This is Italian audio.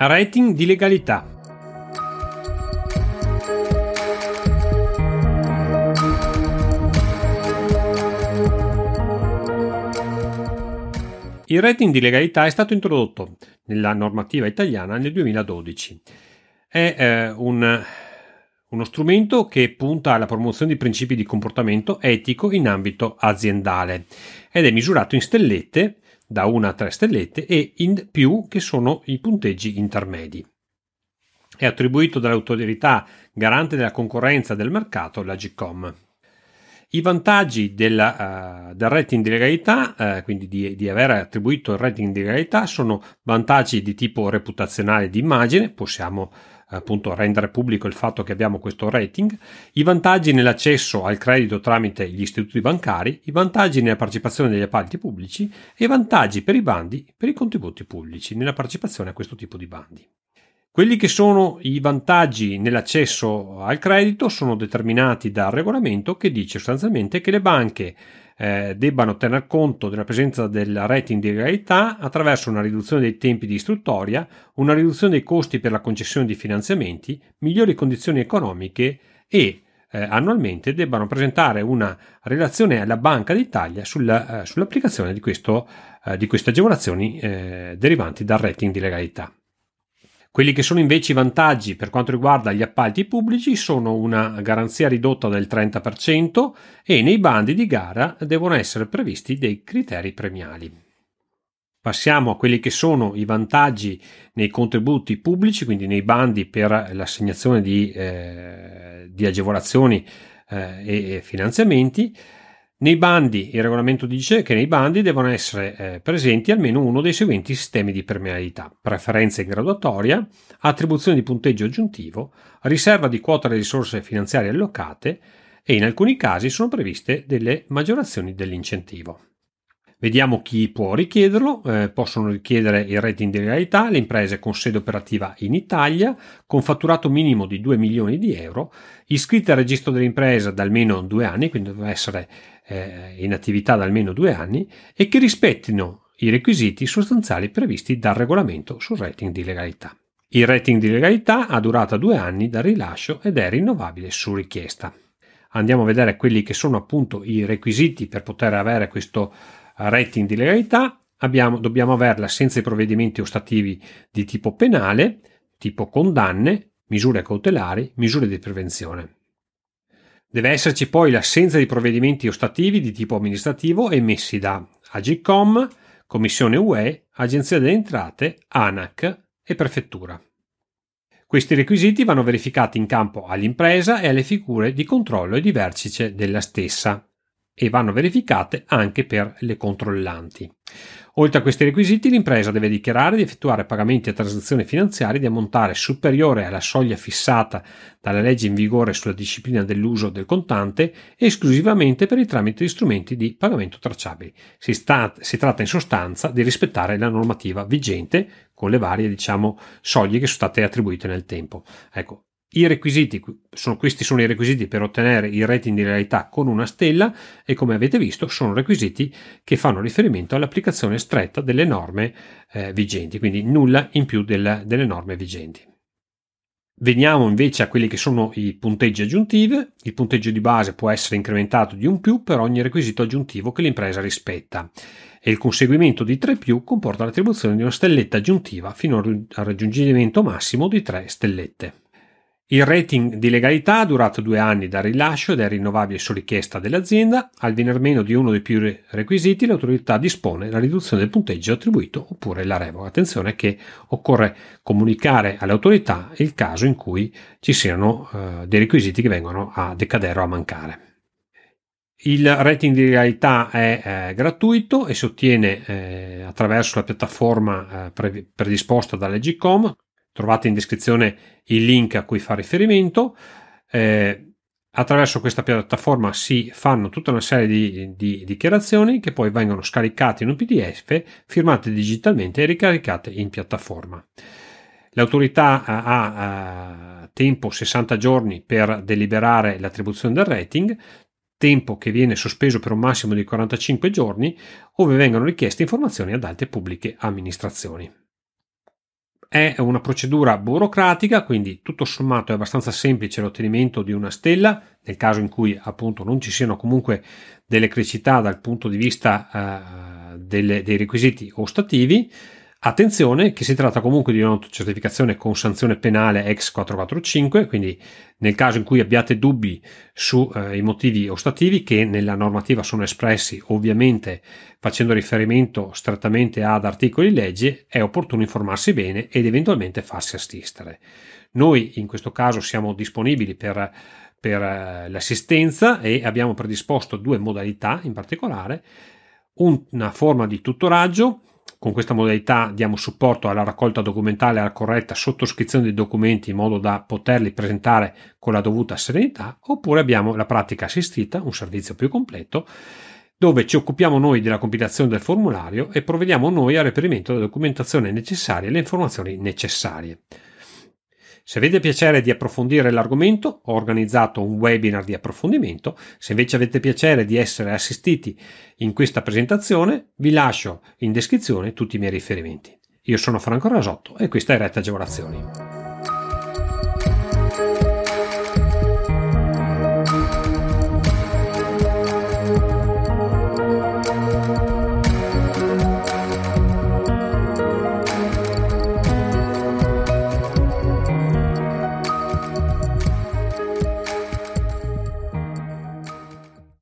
Rating di legalità. Il rating di legalità è stato introdotto nella normativa italiana nel 2012. È eh, un, uno strumento che punta alla promozione di principi di comportamento etico in ambito aziendale ed è misurato in stellette da 1 a 3 stellette e in più che sono i punteggi intermedi. È attribuito dall'autorità garante della concorrenza del mercato, la GCOM. I vantaggi della, uh, del rating di legalità, uh, quindi di, di, aver attribuito il rating di legalità, sono vantaggi di tipo reputazionale di immagine, possiamo appunto rendere pubblico il fatto che abbiamo questo rating, i vantaggi nell'accesso al credito tramite gli istituti bancari, i vantaggi nella partecipazione degli appalti pubblici e i vantaggi per i bandi per i contributi pubblici nella partecipazione a questo tipo di bandi. Quelli che sono i vantaggi nell'accesso al credito sono determinati dal regolamento che dice sostanzialmente che le banche eh, debbano tener conto della presenza del rating di legalità attraverso una riduzione dei tempi di istruttoria, una riduzione dei costi per la concessione di finanziamenti, migliori condizioni economiche e eh, annualmente debbano presentare una relazione alla Banca d'Italia sulla, eh, sull'applicazione di, questo, eh, di, queste agevolazioni eh, derivanti dal rating di legalità. Quelli che sono invece i vantaggi per quanto riguarda gli appalti pubblici sono una garanzia ridotta del 30% e nei bandi di gara devono essere previsti dei criteri premiali. Passiamo a quelli che sono i vantaggi nei contributi pubblici, quindi nei bandi per l'assegnazione di, eh, di agevolazioni eh, e finanziamenti. Nei bandi, il regolamento dice che nei bandi devono essere eh, presenti almeno uno dei seguenti sistemi di premialità: preferenza in graduatoria, attribuzione di punteggio aggiuntivo, riserva di quota delle risorse finanziarie allocate e in alcuni casi sono previste delle maggiorazioni dell'incentivo. Vediamo chi può richiederlo. Eh, possono richiedere il rating di legalità le imprese con sede operativa in Italia, con fatturato minimo di 2 milioni di euro, iscritte al registro dell'impresa da almeno due anni, quindi deve essere eh, in attività da almeno due anni, e che rispettino i requisiti sostanziali previsti dal regolamento sul rating di legalità. Il rating di legalità ha durata due anni dal rilascio ed è rinnovabile su richiesta. Andiamo a vedere quelli che sono appunto i requisiti per poter avere questo rating di legalità, abbiamo, dobbiamo avere l'assenza di provvedimenti ostativi di tipo penale, tipo condanne, misure cautelari, misure di prevenzione. Deve esserci poi l'assenza di provvedimenti ostativi di tipo amministrativo emessi da Agicom, Commissione UE, Agenzia delle Entrate, ANAC e Prefettura. Questi requisiti vanno verificati in campo all'impresa e alle figure di controllo e di vertice della stessa e vanno verificate anche per le controllanti. Oltre a questi requisiti, l'impresa deve dichiarare di effettuare pagamenti a transazioni finanziarie di ammontare superiore alla soglia fissata dalla legge in vigore sulla disciplina dell'uso del contante esclusivamente per il tramite di strumenti di pagamento tracciabili. Si, sta, si tratta in sostanza di rispettare la normativa vigente con le varie diciamo, soglie che sono state attribuite nel tempo. Ecco, i requisiti, sono, questi sono i requisiti per ottenere il rating di realtà con una stella e come avete visto sono requisiti che fanno riferimento all'applicazione stretta delle norme eh, vigenti, quindi nulla in più della, delle norme vigenti. Veniamo invece a quelli che sono i punteggi aggiuntivi. Il punteggio di base può essere incrementato di un più per ogni requisito aggiuntivo che l'impresa rispetta e il conseguimento di 3 più comporta l'attribuzione di una stelletta aggiuntiva fino al raggiungimento massimo di 3 stellette. Il rating di legalità durato due anni dal rilascio ed è rinnovabile su richiesta dell'azienda. Al venir meno di uno dei più requisiti, l'autorità dispone la riduzione del punteggio attribuito oppure la revoca. Attenzione che occorre comunicare all'autorità il caso in cui ci siano uh, dei requisiti che vengono a decadere o a mancare. Il rating di legalità è eh, gratuito e si ottiene eh, attraverso la piattaforma eh, pre- predisposta dalla GCOM Trovate in descrizione il link a cui fa riferimento. Eh, attraverso questa piattaforma si fanno tutta una serie di, di, dichiarazioni che poi vengono scaricate in un PDF, firmate digitalmente e ricaricate in piattaforma. L'autorità ha, ha tempo 60 giorni per deliberare l'attribuzione del rating, tempo che viene sospeso per un massimo di 45 giorni, ove vengono richieste informazioni ad alte pubbliche amministrazioni. È una procedura burocratica, quindi tutto sommato è abbastanza semplice l'ottenimento di una stella, nel caso in cui appunto non ci siano comunque delle criticità dal punto di vista eh, delle, dei requisiti ostativi. Attenzione che si tratta comunque di un'autocertificazione con sanzione penale ex 445, quindi nel caso in cui abbiate dubbi sui eh, motivi ostativi che nella normativa sono espressi ovviamente facendo riferimento strettamente ad articoli legge, è opportuno informarsi bene ed eventualmente farsi assistere. Noi in questo caso siamo disponibili per, per eh, l'assistenza e abbiamo predisposto due modalità in particolare, una forma di tutoraggio con questa modalità diamo supporto alla raccolta documentale e alla corretta sottoscrizione dei documenti in modo da poterli presentare con la dovuta serenità, oppure abbiamo la pratica assistita, un servizio più completo, dove ci occupiamo noi della compilazione del formulario e provvediamo noi al reperimento della documentazione necessaria e le informazioni necessarie. Se avete piacere di approfondire l'argomento, ho organizzato un webinar di approfondimento. Se invece avete piacere di essere assistiti in questa presentazione, vi lascio in descrizione tutti i miei riferimenti. Io sono Franco Rasotto e questa è Retta Agevolazioni.